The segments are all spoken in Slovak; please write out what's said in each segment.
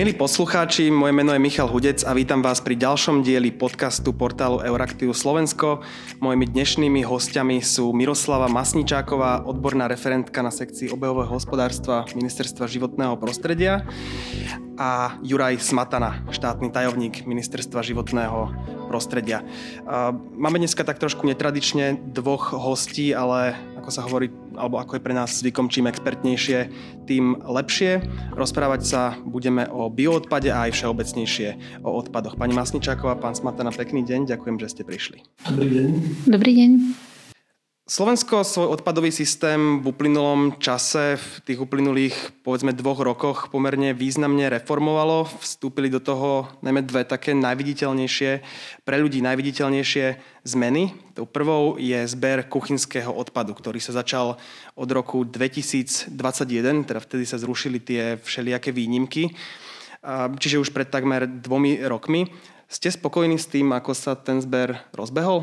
Milí poslucháči, moje meno je Michal Hudec a vítam vás pri ďalšom dieli podcastu portálu Euraktiv Slovensko. Mojimi dnešnými hostiami sú Miroslava Masničáková, odborná referentka na sekcii obehového hospodárstva Ministerstva životného prostredia a Juraj Smatana, štátny tajovník Ministerstva životného prostredia. Máme dneska tak trošku netradične dvoch hostí, ale ako sa hovorí, alebo ako je pre nás zvykom, čím expertnejšie, tým lepšie. Rozprávať sa budeme o bioodpade a aj všeobecnejšie o odpadoch. Pani Masničáková, pán Smatana, pekný deň, ďakujem, že ste prišli. Dobrý deň. Dobrý deň. Slovensko svoj odpadový systém v uplynulom čase, v tých uplynulých povedzme dvoch rokoch pomerne významne reformovalo. Vstúpili do toho najmä dve také najviditeľnejšie, pre ľudí najviditeľnejšie zmeny. Tou prvou je zber kuchynského odpadu, ktorý sa začal od roku 2021, teda vtedy sa zrušili tie všelijaké výnimky, čiže už pred takmer dvomi rokmi. Ste spokojní s tým, ako sa ten zber rozbehol?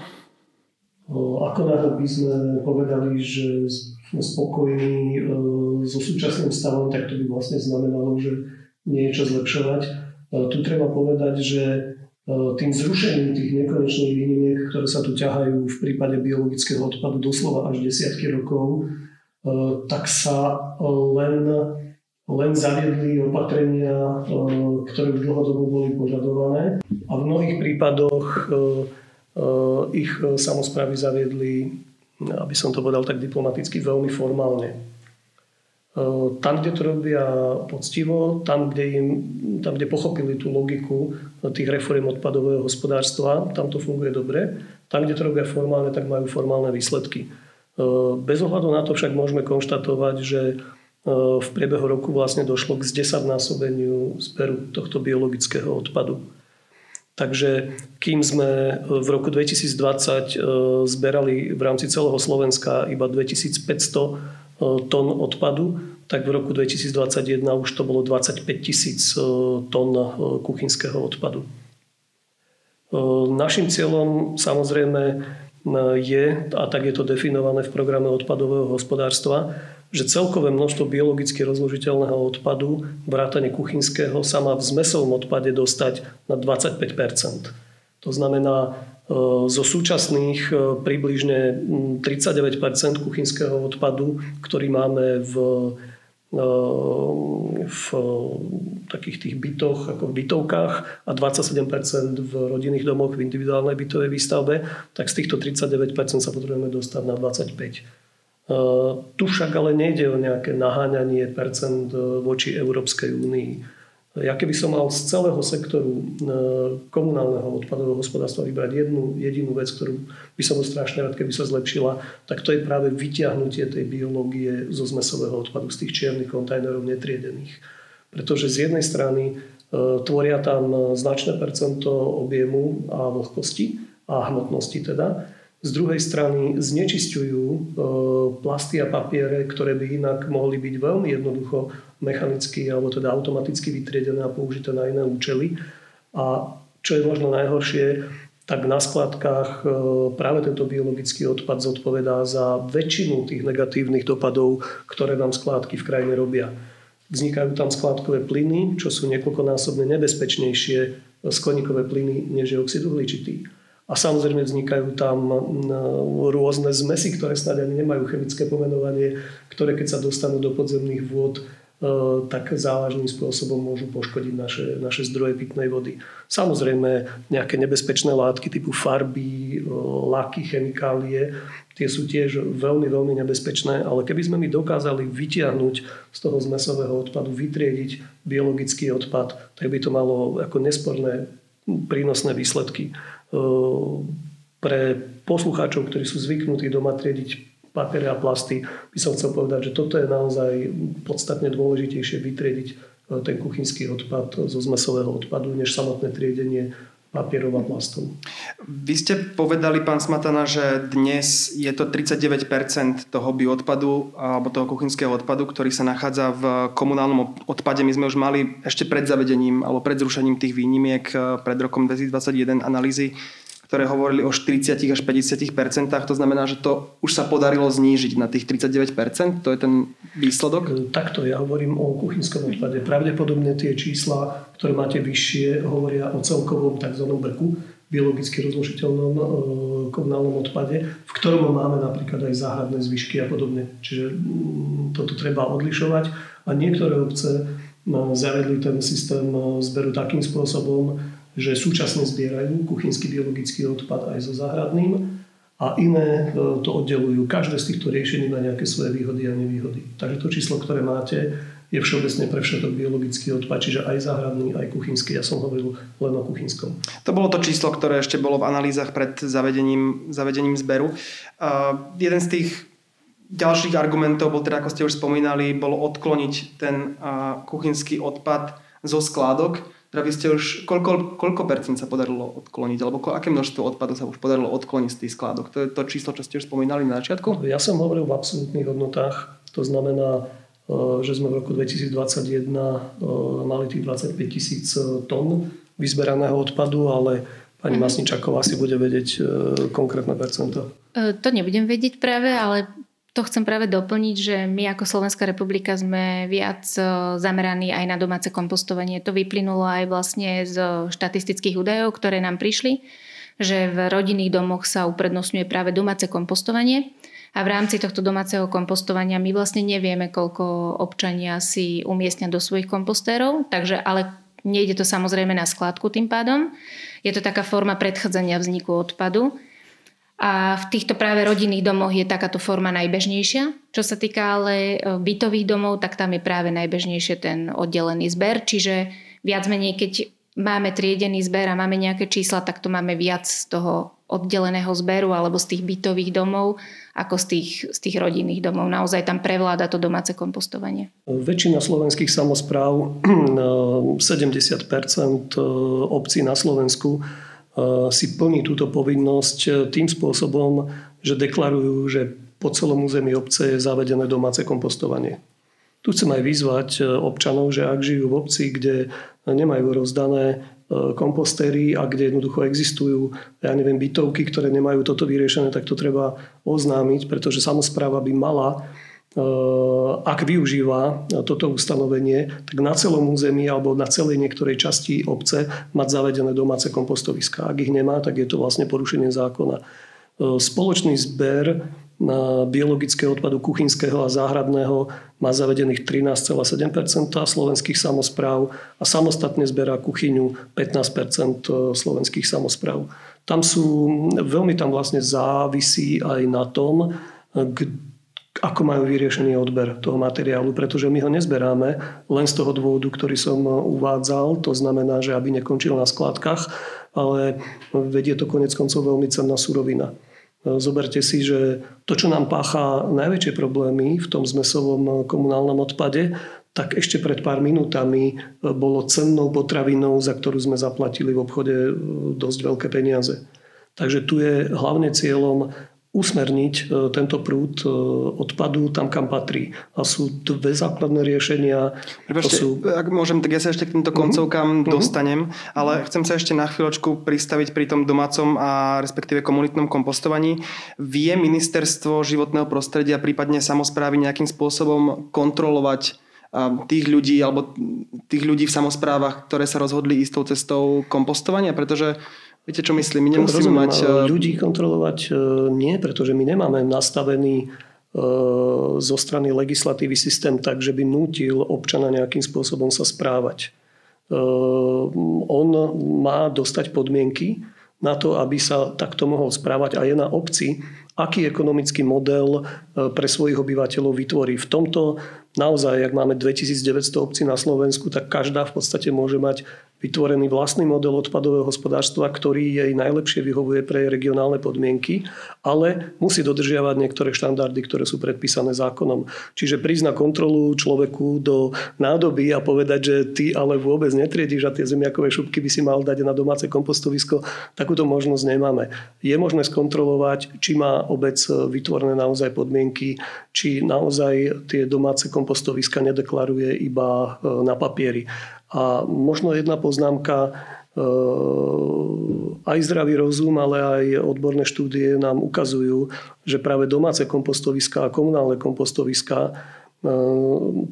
Ako na by sme povedali, že sme spokojní e, so súčasným stavom, tak to by vlastne znamenalo, že nie je čo zlepšovať. E, tu treba povedať, že e, tým zrušením tých nekonečných výnimiek, ktoré sa tu ťahajú v prípade biologického odpadu doslova až desiatky rokov, tak sa len, len zaviedli opatrenia, ktoré už dlhodobo boli požadované. A v mnohých prípadoch ich eh, samozprávy zaviedli, aby som to povedal tak diplomaticky, veľmi formálne. Eh, tam, kde to robia poctivo, tam, kde, im, tam, kde pochopili tú logiku tých reform odpadového hospodárstva, tam to funguje dobre. Tam, kde to robia formálne, tak majú formálne výsledky. Bez ohľadu na to však môžeme konštatovať, že v priebehu roku vlastne došlo k zdesadnásobeniu zberu tohto biologického odpadu. Takže kým sme v roku 2020 e, zberali v rámci celého Slovenska iba 2500 e, tón odpadu, tak v roku 2021 už to bolo 25 tisíc e, tón kuchynského odpadu. Našim cieľom samozrejme je, a tak je to definované v programe odpadového hospodárstva, že celkové množstvo biologicky rozložiteľného odpadu, vrátane kuchynského, sa má v zmesovom odpade dostať na 25% To znamená, e, zo súčasných e, približne 39% kuchynského odpadu, ktorý máme v, v takých tých bytoch, ako v bytovkách a 27% v rodinných domoch v individuálnej bytovej výstavbe, tak z týchto 39% sa potrebujeme dostať na 25 tu však ale nejde o nejaké naháňanie percent e, voči Európskej únii. Ja keby som mal z celého sektoru e, komunálneho odpadového hospodárstva vybrať jednu jedinú vec, ktorú by som bol strašne rád, keby sa zlepšila, tak to je práve vyťahnutie tej biológie zo zmesového odpadu, z tých čiernych kontajnerov netriedených. Pretože z jednej strany e, tvoria tam značné percento objemu a vlhkosti a hmotnosti teda, z druhej strany znečisťujú e, plasty a papiere, ktoré by inak mohli byť veľmi jednoducho mechanicky alebo teda automaticky vytriedené a použité na iné účely. A čo je možno najhoršie, tak na skladkách e, práve tento biologický odpad zodpovedá za väčšinu tých negatívnych dopadov, ktoré nám skládky v krajine robia. Vznikajú tam skládkové plyny, čo sú niekoľkonásobne nebezpečnejšie skleníkové plyny, než je oxid uhličitý. A samozrejme vznikajú tam rôzne zmesy, ktoré snáď ani nemajú chemické pomenovanie, ktoré keď sa dostanú do podzemných vôd, e, tak závažným spôsobom môžu poškodiť naše, naše zdroje pitnej vody. Samozrejme nejaké nebezpečné látky typu farby, e, laky, chemikálie, tie sú tiež veľmi, veľmi nebezpečné, ale keby sme my dokázali vytiahnuť z toho zmesového odpadu, vytriediť biologický odpad, tak by to malo ako nesporné prínosné výsledky. Pre poslucháčov, ktorí sú zvyknutí doma triediť papiere a plasty, by som chcel povedať, že toto je naozaj podstatne dôležitejšie vytriediť ten kuchynský odpad zo zmesového odpadu, než samotné triedenie papierov a plastov. Vy ste povedali, pán Smatana, že dnes je to 39% toho bioodpadu alebo toho kuchynského odpadu, ktorý sa nachádza v komunálnom odpade. My sme už mali ešte pred zavedením alebo pred zrušením tých výnimiek eh, pred rokom 2021 analýzy ktoré hovorili o 40 až 50% To znamená, že to už sa podarilo znížiť na tých 39% To je ten výsledok? E, takto ja hovorím o kuchynskom odpade. Pravdepodobne tie čísla, ktoré máte vyššie, hovoria o celkovom tzv. beku, biologicky rozložiteľnom e, komunálnom odpade, v ktorom máme napríklad aj záhradné zvyšky a podobne. Čiže toto treba odlišovať a niektoré obce e, zavedli ten systém zberu takým spôsobom, že súčasne zbierajú kuchynský biologický odpad aj so záhradným a iné e, to oddelujú. Každé z týchto riešení má nejaké svoje výhody a nevýhody. Takže to číslo, ktoré máte, je všeobecne pre všetok biologický odpad, čiže aj záhradný, aj kuchynský. Ja som hovoril len o kuchynskom. To bolo to číslo, ktoré ešte bolo v analýzach pred zavedením, zavedením zberu. Uh, jeden z tých ďalších argumentov bol teda, ako ste už spomínali, bolo odkloniť ten uh, kuchynský odpad zo skládok teda vy ste už, koľko, koľko percent sa podarilo odkloniť, alebo aké množstvo odpadu sa už podarilo odkloniť z tých skládok? To je to číslo, čo ste už spomínali na začiatku? Ja som hovoril v absolútnych hodnotách, to znamená, e, že sme v roku 2021 e, mali tých 25 tisíc e, tón vyzberaného odpadu, ale pani mhm. Masničaková si bude vedieť konkrétne percento. To nebudem vedieť práve, ale to chcem práve doplniť, že my ako Slovenská republika sme viac e, zameraní aj na domáce kompostovanie. To vyplynulo aj vlastne z štatistických údajov, ktoré nám prišli, že v rodinných domoch sa uprednostňuje práve domáce kompostovanie. A v rámci tohto domáceho kompostovania my vlastne nevieme, koľko občania si umiestnia do svojich kompostérov, takže ale nejde to samozrejme na skladku tým pádom. Je to taká forma predchádzania vzniku odpadu. A v týchto práve rodinných domoch je takáto forma najbežnejšia. Čo sa týka ale e, bytových domov, tak tam je práve najbežnejšie ten oddelený zber. Čiže viac menej, keď máme triedený zber a máme nejaké čísla, tak to máme viac z toho oddeleného zberu alebo z tých bytových domov ako z tých, z tých rodinných domov. Naozaj tam prevláda to domáce kompostovanie. Väčšina slovenských samozpráv, 70% obcí na Slovensku si plní túto povinnosť eh, tým spôsobom, že deklarujú, že po celom území obce je zavedené domáce kompostovanie. Tu chcem aj vyzvať eh, občanov, že ak žijú v obci, kde nemajú rozdané kompostéry a kde jednoducho existujú, ja neviem, bytovky, ktoré nemajú toto vyriešené, tak to treba oznámiť, pretože samozpráva by mala ak využíva toto ustanovenie, tak na celom území alebo na celej niektorej časti obce mať zavedené domáce kompostoviska. Ak ich nemá, tak je to vlastne porušenie zákona. Eh, spoločný zber na biologického odpadu kuchynského a záhradného má zavedených 13,7% slovenských samozpráv a samostatne zberá kuchyňu 15 eh, slovenských samozpráv. Tam sú, veľmi tam vlastne závisí aj na tom, ako majú vyriešený odber toho materiálu, pretože my ho nezberáme len z toho dôvodu, ktorý som uvádzal, to znamená, že aby nekončil na skladkách, ale vedie to konec koncov veľmi cenná surovina. Zoberte si, že to, čo nám pácha najväčšie problémy v tom zmesovom komunálnom odpade, tak ešte pred pár minútami bolo cennou potravinou, za ktorú sme zaplatili v obchode dosť veľké peniaze. Takže tu je hlavne cieľom usmerniť e, tento prúd e, odpadu tam, kam patrí. A sú dve základné riešenia. Prepačte, sú... ak môžem, tak ja sa ešte k týmto koncovkám uh-huh. dostanem, ale chcem sa ešte na chvíľočku pristaviť pri tom domácom a respektíve komunitnom kompostovaní. Vie ministerstvo životného prostredia, prípadne samozprávy nejakým spôsobom kontrolovať tých ľudí alebo tých ľudí v samozprávach, ktoré sa rozhodli ísť tou cestou kompostovania, pretože Viete, čo myslím? My nemusíme mať... E, ľudí kontrolovať e, nie, pretože my nemáme nastavený e, zo strany legislatívy systém tak, že by nútil občana nejakým spôsobom sa správať. On má dostať podmienky na to, aby sa takto mohol správať a je na obci, aký ekonomický model pre svojich obyvateľov vytvorí. V tomto naozaj, ak máme 2900 obcí na Slovensku, tak každá v podstate môže mať vytvorený vlastný model odpadového hospodárstva, ktorý jej najlepšie vyhovuje pre regionálne podmienky, ale musí dodržiavať niektoré štandardy, ktoré sú predpísané zákonom. Čiže prísť na kontrolu človeku do nádoby a povedať, že ty ale vôbec netriediš a tie zemiakové šupky by si mal dať na domáce kompostovisko, takúto možnosť nemáme. Je možné skontrolovať, či má obec vytvorené naozaj podmienky, či naozaj tie domáce kompostoviska nedeklaruje iba e, na papieri. A možno jedna poznámka, aj zdravý rozum, ale aj odborné štúdie nám ukazujú, že práve domáce kompostoviská a komunálne kompostoviská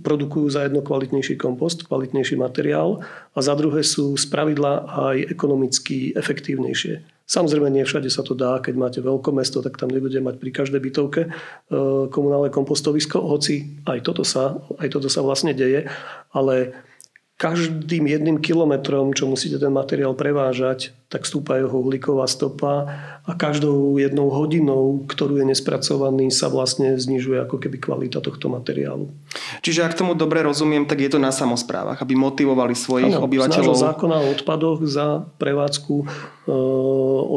produkujú za jedno kvalitnejší kompost, kvalitnejší materiál a za druhé sú spravidla aj ekonomicky efektívnejšie. Samozrejme, nie všade sa to dá. Keď máte veľké mesto, tak tam nebude mať pri každej bytovke e, komunálne kompostovisko, hoci aj toto sa, aj toto sa vlastne deje. Ale každým jedným kilometrom, čo musíte ten materiál prevážať, tak stúpa jeho uhlíková stopa a každou jednou hodinou, ktorú je nespracovaný, sa vlastne znižuje ako keby kvalita tohto materiálu. Čiže ak tomu dobre rozumiem, tak je to na samozprávach, aby motivovali svojich ano, obyvateľov. Z zákona o odpadoch za prevádzku e,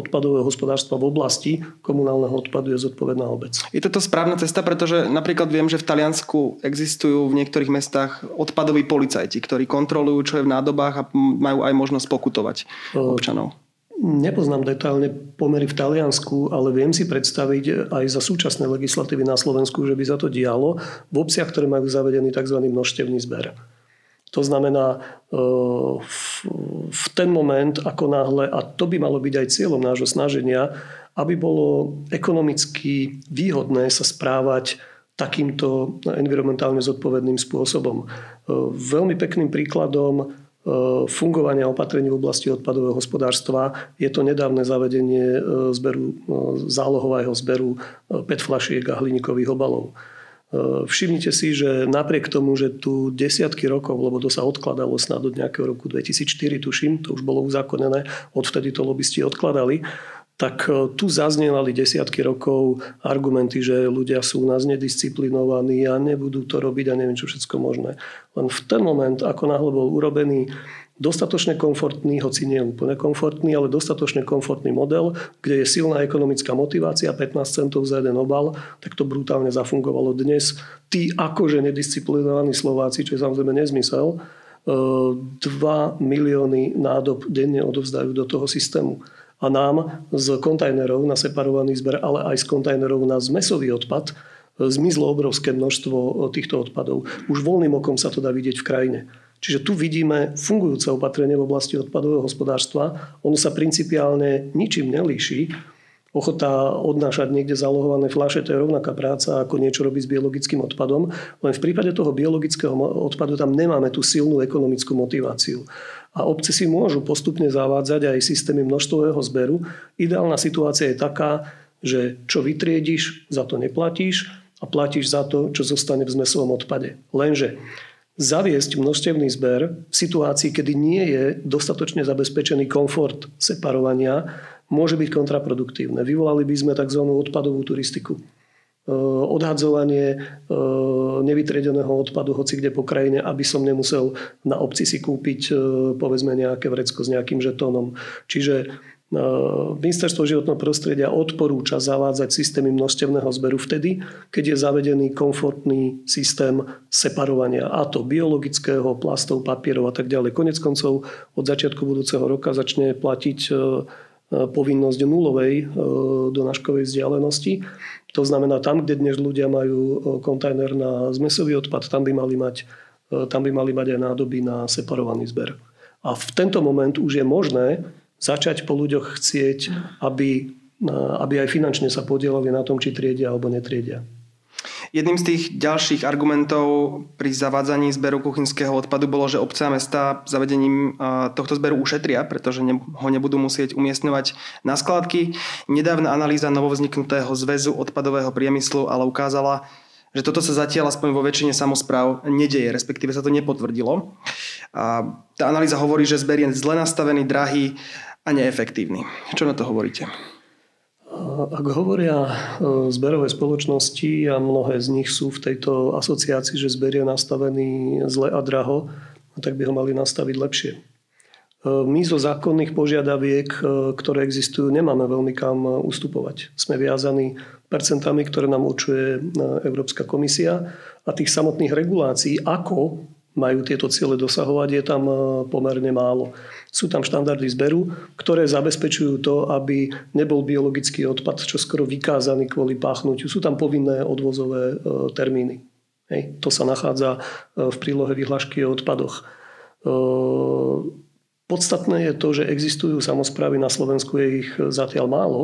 odpadového hospodárstva v oblasti komunálneho odpadu je zodpovedná obec. Je toto správna cesta, pretože napríklad viem, že v Taliansku existujú v niektorých mestách odpadoví policajti, ktorí kontrolujú, čo je v nádobách a majú aj možnosť pokutovať občanov. Nepoznám detailne pomery v Taliansku, ale viem si predstaviť aj za súčasné legislatívy na Slovensku, že by sa to dialo v obciach, ktoré majú zavedený tzv. množstevný zber. To znamená, e, v ten moment, ako náhle, a to by malo byť aj cieľom nášho snaženia, aby bolo ekonomicky výhodné sa správať takýmto environmentálne zodpovedným spôsobom. E, veľmi pekným príkladom fungovania opatrení v oblasti odpadového hospodárstva je to nedávne zavedenie e, zberu, e, zálohového zberu PET flašiek a hliníkových obalov. Všimnite si, že napriek tomu, že tu desiatky rokov, lebo to sa odkladalo snad od nejakého roku 2004, tuším, to už bolo uzákonené, odvtedy to lobbysti odkladali, tak e, tu zaznelali desiatky rokov argumenty, že ľudia sú u nás nedisciplinovaní a nebudú to robiť a neviem čo všetko možné. Len v ten moment, ako náhle bol urobený dostatočne komfortný, hoci nie úplne komfortný, ale dostatočne komfortný model, kde je silná ekonomická motivácia, 15 centov za jeden obal, tak to brutálne zafungovalo. Dnes tí akože nedisciplinovaní Slováci, čo je samozrejme nezmysel, 2 e, milióny nádob denne odovzdajú do toho systému a nám z kontajnerov na separovaný zber, ale aj z kontajnerov na zmesový odpad e, zmizlo obrovské množstvo e, týchto odpadov. Už voľným okom sa to dá vidieť v krajine. Čiže tu vidíme fungujúce opatrenie v oblasti odpadového hospodárstva. Ono sa principiálne ničím nelíši. Ochota odnášať niekde zalohované fľaše, to je rovnaká práca, ako niečo robiť s biologickým odpadom. Len v prípade toho biologického odpadu tam nemáme tú silnú ekonomickú motiváciu a obce si môžu postupne zavádzať aj systémy množstvového zberu. Ideálna situácia je taká, že čo vytriediš, za to neplatíš a platíš za to, čo zostane v zmesovom odpade. Lenže zaviesť množstevný zber v situácii, kedy nie je dostatočne zabezpečený komfort separovania, môže byť kontraproduktívne. Vyvolali by sme tzv. odpadovú turistiku. Eh, odhadzovanie eh, nevytriedeného odpadu hoci kde po krajine, aby som nemusel na obci si kúpiť eh, povedzme nejaké vrecko s nejakým žetónom. Čiže Ministerstvo životného prostredia odporúča zavádzať systémy množstevného zberu vtedy, keď je zavedený komfortný systém separovania a to biologického, plastov, papierov a tak ďalej. Konec koncov od začiatku budúceho roka začne platiť povinnosť nulovej donáškovej vzdialenosti to znamená, tam, kde dnes ľudia majú e, kontajner na zmesový odpad, tam by mali mať, e, tam by mali mať aj nádoby na separovaný zber. A v tento moment už je možné začať po ľuďoch chcieť, aby, e, aby aj finančne sa podielali na tom, či triedia alebo netriedia. Jedným z tých ďalších argumentov pri zavádzaní zberu kuchynského odpadu bolo, že obce a mesta zavedením tohto zberu ušetria, pretože ho nebudú musieť umiestňovať na skladky. Nedávna analýza novovzniknutého zväzu odpadového priemyslu ale ukázala, že toto sa zatiaľ aspoň vo väčšine samozpráv nedeje, respektíve sa to nepotvrdilo. A tá analýza hovorí, že zber je zle nastavený, drahý a neefektívny. Čo na to hovoríte? Ak hovoria e, zberové spoločnosti a mnohé z nich sú v tejto asociácii, že zber je nastavený zle a draho, tak by ho mali nastaviť lepšie. E, my zo zákonných požiadaviek, e, ktoré existujú, nemáme veľmi kam ustupovať. Sme viazaní percentami, ktoré nám určuje Európska komisia a tých samotných regulácií, ako majú tieto ciele dosahovať, je tam pomerne málo. Sú tam štandardy zberu, ktoré zabezpečujú to, aby nebol biologický odpad čo skoro vykázaný kvôli páchnutiu. Sú tam povinné odvozové e, termíny. Hej. To sa nachádza e, v prílohe vyhlášky o odpadoch. E, Podstatné je to, že existujú samozprávy na Slovensku, je ich zatiaľ málo,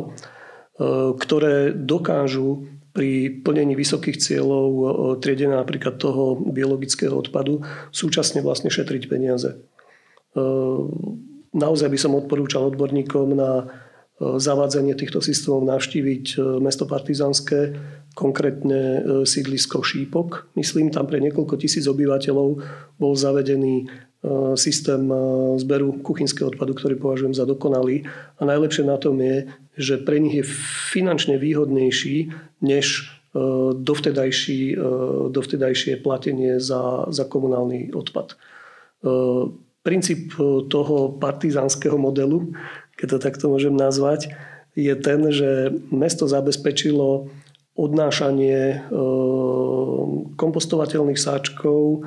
ktoré dokážu pri plnení vysokých cieľov triedenia napríklad toho biologického odpadu súčasne vlastne šetriť peniaze. Naozaj by som odporúčal odborníkom na zavádzanie týchto systémov navštíviť mesto Partizanské, konkrétne e, sídlisko Šípok. Myslím, tam pre niekoľko tisíc obyvateľov bol zavedený e, systém e, zberu kuchynského odpadu, ktorý považujem za dokonalý. A najlepšie na tom je, že pre nich je finančne výhodnejší než dovtedajší, dovtedajšie platenie za, za komunálny odpad. Princíp toho partizánskeho modelu, keď to takto môžem nazvať, je ten, že mesto zabezpečilo odnášanie e, kompostovateľných sáčkov e,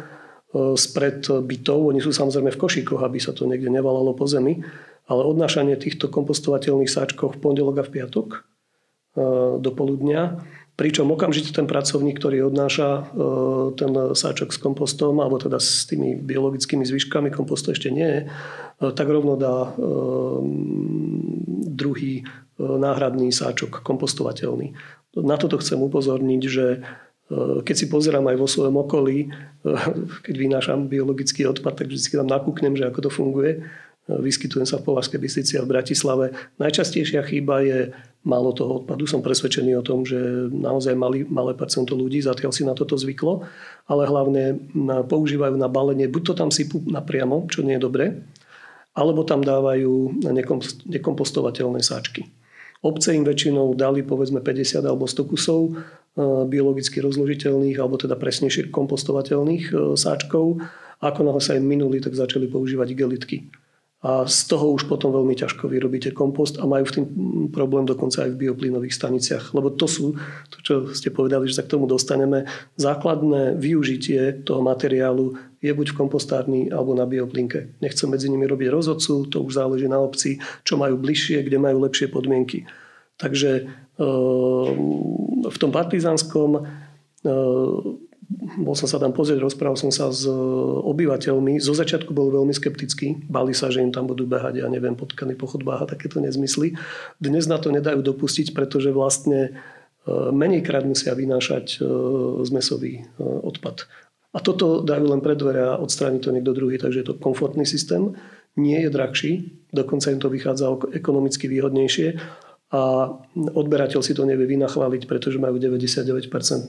spred bytov. Oni sú samozrejme v košíkoch, aby sa to niekde nevalalo po zemi. Ale odnášanie týchto kompostovateľných sáčkov v pondelok a v piatok e, do poludnia. Pričom okamžite ten pracovník, ktorý odnáša ten sáčok s kompostom, alebo teda s tými biologickými zvyškami, kompostu ešte nie je, tak rovno dá druhý náhradný sáčok kompostovateľný. Na toto chcem upozorniť, že e, keď si pozerám aj vo svojom okolí, e, keď vynášam biologický odpad, tak vždy tam nakúknem, že ako to funguje. Vyskytujem sa v Považskej Bystrici a v Bratislave. Najčastejšia chyba je málo toho odpadu. Som presvedčený o tom, že naozaj malý, malé percento ľudí zatiaľ si na toto zvyklo, ale hlavne používajú na balenie, buď to tam sypú napriamo, čo nie je dobré, alebo tam dávajú nekompostovateľné sáčky. Obce im väčšinou dali povedzme 50 alebo 100 kusov e, biologicky rozložiteľných alebo teda presnejšie kompostovateľných e, sáčkov. Ako náhle sa im minuli, tak začali používať igelitky. A z toho už potom veľmi ťažko vyrobíte kompost a majú v tým problém dokonca aj v bioplynových staniciach. Lebo to sú, to čo ste povedali, že sa k tomu dostaneme, základné využitie toho materiálu je buď v kompostárni alebo na bioplinke. Nechcem medzi nimi robiť rozhodcu, to už záleží na obci, čo majú bližšie, kde majú lepšie podmienky. Takže ehm, v tom partizánskom ehm, bol som sa tam pozrieť, rozprával som sa s obyvateľmi. Zo začiatku bol veľmi skeptický. Bali sa, že im tam budú behať, ja neviem, potkany po chodbách a takéto nezmysly. Dnes na to nedajú dopustiť, pretože vlastne ehm, menejkrát musia vynášať zmesový odpad. A toto dajú len pred dvere a odstráni to niekto druhý, takže je to komfortný systém. Nie je drahší, dokonca im to vychádza ekonomicky výhodnejšie a odberateľ si to nevie vynachváliť, pretože majú 99%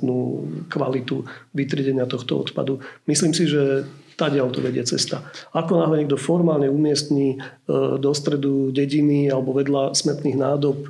kvalitu vytriedenia tohto odpadu. Myslím si, že tadiaľ to vedie cesta. Ako náhle niekto formálne umiestní e, do stredu dediny alebo vedľa smetných nádob e,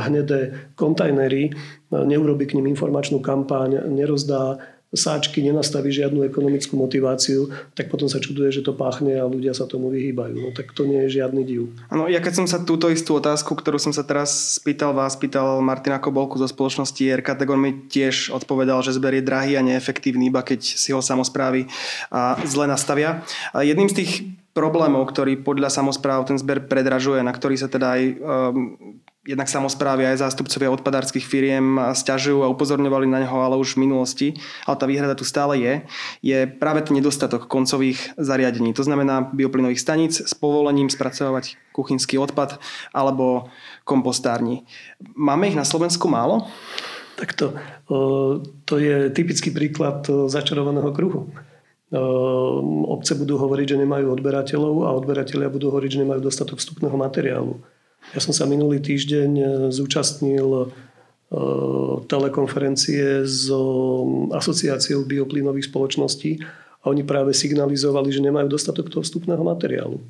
hnedé kontajnery, e, neurobi k ním informačnú kampaň, nerozdá sáčky nenastaví žiadnu ekonomickú motiváciu, tak potom sa čuduje, že to páchne a ľudia sa tomu vyhýbajú. No tak to nie je žiadny div. Áno, ja keď som sa túto istú otázku, ktorú som sa teraz spýtal vás, spýtal Martina Kobolku zo spoločnosti RK, tak on mi tiež odpovedal, že zber je drahý a neefektívny, iba keď si ho samozprávy zle nastavia. A jedným z tých problémov, ktorý podľa samozpráv ten zber predražuje, na ktorý sa teda aj um, jednak samozprávy aj zástupcovia odpadárskych firiem stiažujú a upozorňovali na neho, ale už v minulosti, ale tá výhrada tu stále je, je práve ten nedostatok koncových zariadení. To znamená bioplynových staníc s povolením spracovať kuchynský odpad alebo kompostárni. Máme ich na Slovensku málo? Takto. To je typický príklad začarovaného kruhu. Obce budú hovoriť, že nemajú odberateľov a odberatelia budú hovoriť, že nemajú dostatok vstupného materiálu. Ja som sa minulý týždeň e, zúčastnil e, telekonferencie s asociáciou bioplynových spoločností a oni práve signalizovali, že nemajú dostatok toho vstupného materiálu.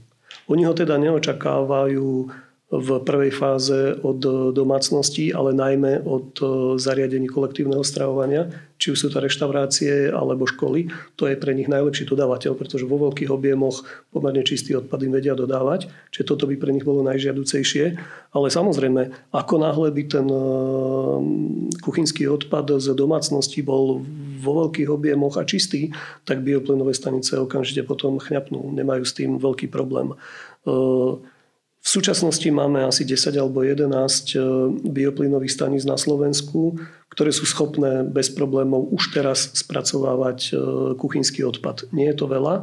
Oni ho teda neočakávajú v prvej fáze od domácností, ale najmä od e, zariadení kolektívneho stravovania, či už sú to reštaurácie alebo školy. To je pre nich najlepší dodávateľ, pretože vo veľkých objemoch pomerne čistý odpad im vedia dodávať, čiže toto by pre nich bolo najžiaducejšie. Ale samozrejme, ako náhle by ten e, kuchynský odpad z domácnosti bol vo veľkých objemoch a čistý, tak bioplynové stanice okamžite potom chňapnú. Nemajú s tým veľký problém. V súčasnosti máme asi 10 alebo 11 e, bioplynových staníc na Slovensku, ktoré sú schopné bez problémov už teraz spracovávať e, kuchynský odpad. Nie je to veľa. E,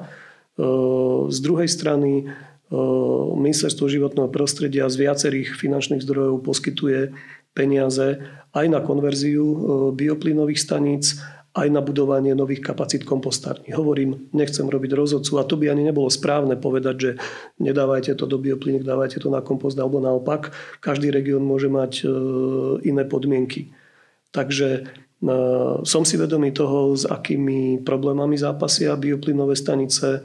z druhej strany Ministerstvo životného prostredia z viacerých finančných zdrojov poskytuje peniaze aj na konverziu bioplynových staníc, aj na budovanie nových kapacít kompostární. Hovorím, nechcem robiť rozhodcu a to by ani nebolo správne povedať, že nedávajte to do bioplynek, dávajte to na kompost alebo naopak. Každý región môže mať iné podmienky. Takže som si vedomý toho, s akými problémami zápasia bioplynové stanice.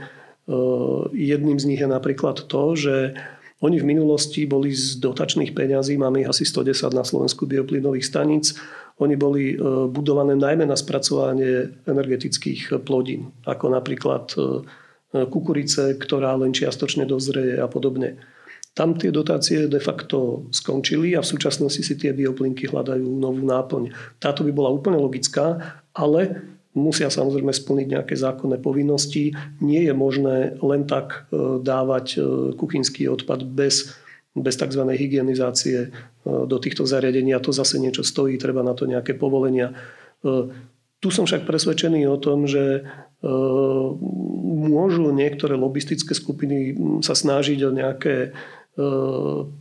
Jedným z nich je napríklad to, že oni v minulosti boli z dotačných peňazí, máme ich asi 110 na Slovensku bioplynových staníc, oni boli budované najmä na spracovanie energetických plodín, ako napríklad kukurice, ktorá len čiastočne dozreje a podobne. Tam tie dotácie de facto skončili a v súčasnosti si tie bioplinky hľadajú novú náplň. Táto by bola úplne logická, ale musia samozrejme splniť nejaké zákonné povinnosti. Nie je možné len tak e, dávať e, kuchynský odpad bez, bez tzv. hygienizácie e, do týchto zariadení a to zase niečo stojí, treba na to nejaké povolenia. Tu som však presvedčený o tom, že môžu niektoré lobistické skupiny sa snažiť o nejaké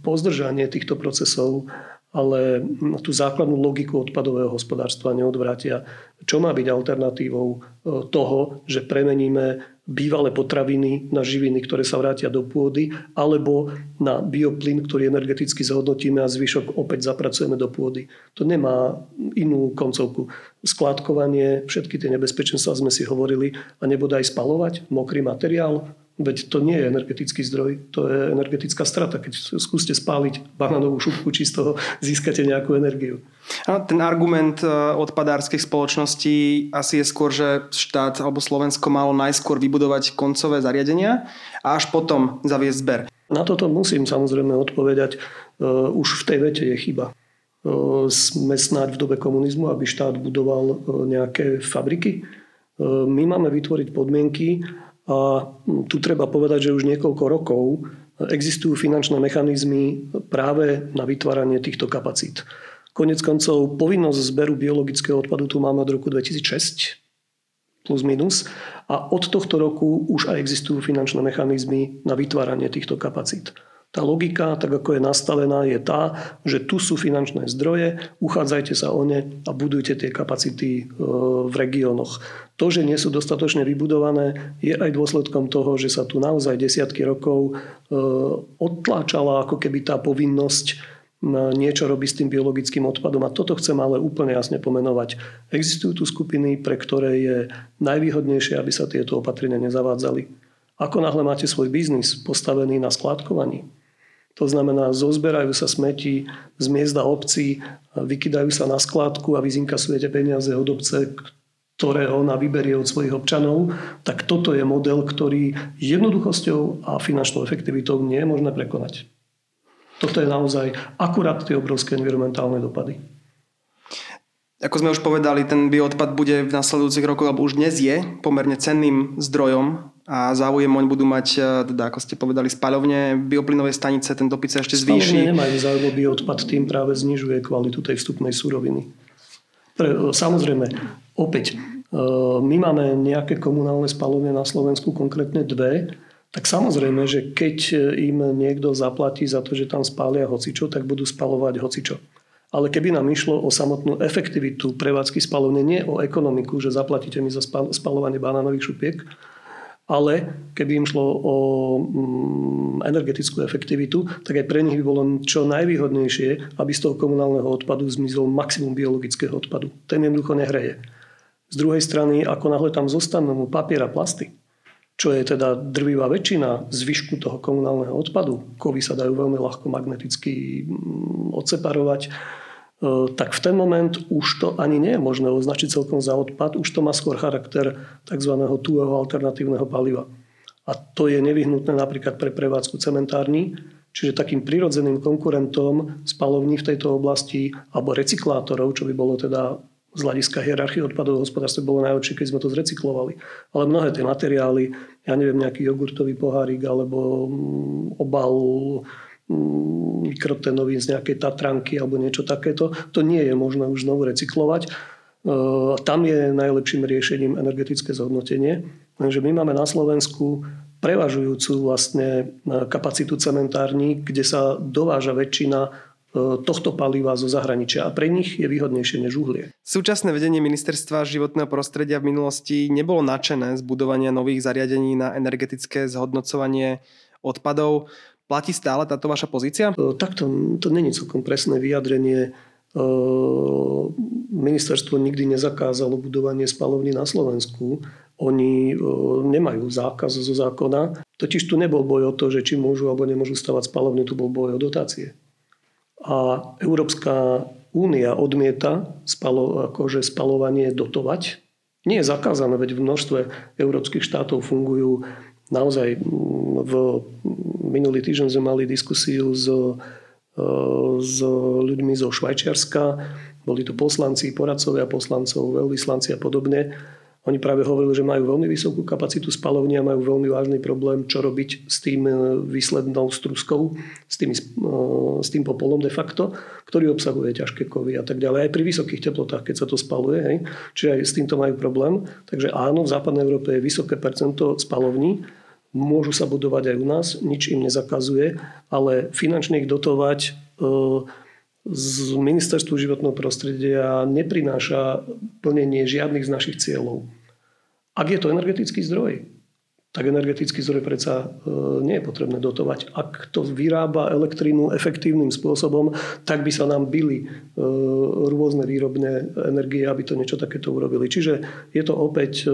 pozdržanie týchto procesov, ale tú základnú logiku odpadového hospodárstva neodvrátia. Čo má byť alternatívou e, toho, že premeníme bývalé potraviny na živiny, ktoré sa vrátia do pôdy, alebo na bioplyn, ktorý energeticky zhodnotíme a zvyšok opäť zapracujeme do pôdy. To nemá inú koncovku. Skládkovanie, všetky tie nebezpečenstva sme si hovorili a nebude aj spalovať mokrý materiál, Veď to nie je energetický zdroj, to je energetická strata. Keď skúste spáliť banánovú šupku, či z toho získate nejakú energiu. A ten argument e, odpadárskych spoločností asi je skôr, že štát alebo Slovensko malo najskôr vybudovať koncové zariadenia a až potom zaviesť zber. Na toto musím samozrejme odpovedať. Uh, už v tej vete je chyba. Uh, sme snáď v dobe komunizmu, aby štát budoval nejaké fabriky. My máme vytvoriť podmienky, a tu treba povedať, že už niekoľko rokov existujú finančné mechanizmy práve na vytváranie týchto kapacít. Konec koncov povinnosť zberu biologického odpadu tu máme od roku 2006 plus minus a od tohto roku už aj existujú finančné mechanizmy na vytváranie týchto kapacít. Tá logika, tak ako je nastavená, je tá, že tu sú finančné zdroje, uchádzajte sa o ne a budujte tie kapacity e, v regiónoch. To, že nie sú dostatočne vybudované, je aj dôsledkom toho, že sa tu naozaj desiatky rokov e, odtláčala ako keby tá povinnosť niečo robiť s tým biologickým odpadom. A toto chcem ale úplne jasne pomenovať. Existujú tu skupiny, pre ktoré je najvýhodnejšie, aby sa tieto opatrenia nezavádzali. Ako náhle máte svoj biznis postavený na skladkovaní, to znamená, zozberajú sa smeti z miesta obcí, vykydajú sa na skládku a vy zinkasujete peniaze od obce, ktoré ona vyberie od svojich občanov, tak toto je model, ktorý jednoduchosťou a finančnou efektivitou nie je možné prekonať. Toto je naozaj akurát tie obrovské environmentálne dopady. Ako sme už povedali, ten bioodpad bude v nasledujúcich rokoch, alebo už dnes je pomerne cenným zdrojom a záujem oň budú mať, e, teda ako ste povedali, spaľovne, bioplynové stanice, ten dopyt sa ešte zvýši. Spaľovne nemajú záujem bioodpad, tým práve znižuje kvalitu tej vstupnej súroviny. Pre, e, samozrejme, opäť, e, my máme nejaké komunálne spalovne na Slovensku, konkrétne dve, tak samozrejme, že keď im niekto zaplatí za to, že tam spália hocičo, tak budú spalovať hocičo. Ale keby nám išlo o samotnú efektivitu prevádzky spalovne, nie o ekonomiku, že zaplatíte mi za spalovanie banánových šupiek, ale keby im šlo o mm, energetickú efektivitu, tak aj pre nich by bolo čo najvýhodnejšie, aby z toho komunálneho odpadu zmizol maximum biologického odpadu. Ten jednoducho nehreje. Z druhej strany, ako náhle tam zostanú papier a plasty, čo je teda drvivá väčšina zvyšku toho komunálneho odpadu, kovy sa dajú veľmi ľahko magneticky mm, odseparovať, tak v ten moment už to ani nie je možné označiť celkom za odpad, už to má skôr charakter tzv. tuhého alternatívneho paliva. A to je nevyhnutné napríklad pre prevádzku cementární, čiže takým prirodzeným konkurentom spalovní v tejto oblasti alebo recyklátorov, čo by bolo teda z hľadiska hierarchie odpadového hospodárstva bolo najlepšie, keď sme to zrecyklovali. Ale mnohé tie materiály, ja neviem, nejaký jogurtový pohárik alebo mm, obal mikrotenový z nejakej Tatranky alebo niečo takéto. To nie je možné už znovu recyklovať. E, tam je najlepším riešením energetické zhodnotenie. Takže my máme na Slovensku prevažujúcu vlastne kapacitu cementární, kde sa dováža väčšina tohto paliva zo zahraničia a pre nich je výhodnejšie než uhlie. Súčasné vedenie ministerstva životného prostredia v minulosti nebolo nadšené z budovania nových zariadení na energetické zhodnocovanie odpadov. Platí stále táto vaša pozícia? Takto to není celkom presné vyjadrenie. Ministerstvo nikdy nezakázalo budovanie spalovní na Slovensku. Oni nemajú zákaz zo zákona. Totiž tu nebol boj o to, že či môžu alebo nemôžu stavať spalovne, tu bol boj o dotácie a Európska únia odmieta spalo, akože spalovanie dotovať. Nie je zakázané, veď v množstve európskych štátov fungujú naozaj v minulý týždeň sme mali diskusiu s, e, s ľuďmi zo Švajčiarska, boli to poslanci, poradcovia poslancov, veľvyslanci a podobne oni práve hovorili, že majú veľmi vysokú kapacitu spalovnia, majú veľmi vážny problém, čo robiť s tým e, výslednou struskou, s, tým, e, s tým popolom de facto, ktorý obsahuje ťažké kovy a tak ďalej. Aj pri vysokých teplotách, keď sa to spaluje, hej, čiže aj s týmto majú problém. Takže áno, v západnej Európe je vysoké percento spalovní, môžu sa budovať aj u nás, nič im nezakazuje, ale finančne ich dotovať e, z ministerstvu životného prostredia neprináša plnenie žiadnych z našich cieľov. Ak je to energetický zdroj, tak energetický zdroj predsa e, nie je potrebné dotovať. Ak to vyrába elektrínu efektívnym spôsobom, tak by sa nám byli e, rôzne výrobné energie, aby to niečo takéto urobili. Čiže je to opäť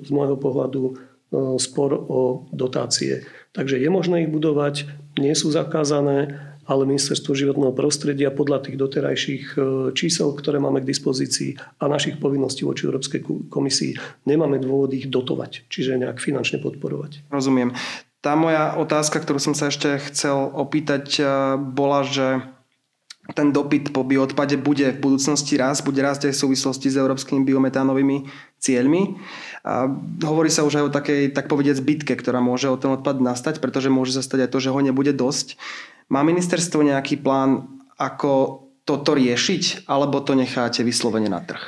z môjho pohľadu spor o dotácie. Takže je možné ich budovať, nie sú zakázané, ale ministerstvo životného prostredia podľa tých doterajších e, čísel, ktoré máme k dispozícii a našich povinností voči Európskej komisii, nemáme dôvod ich dotovať, čiže nejak finančne podporovať. Rozumiem. Tá moja otázka, ktorú som sa ešte chcel opýtať, e, bola, že ten dopyt po bioodpade bude v budúcnosti raz, bude rásť aj v súvislosti s európskymi biometánovými cieľmi. A hovorí sa už aj o takej, tak povediať, zbytke, ktorá môže o ten odpad nastať, pretože môže sa stať aj to, že ho nebude dosť. Má ministerstvo nejaký plán, ako toto riešiť, alebo to necháte vyslovene na trh?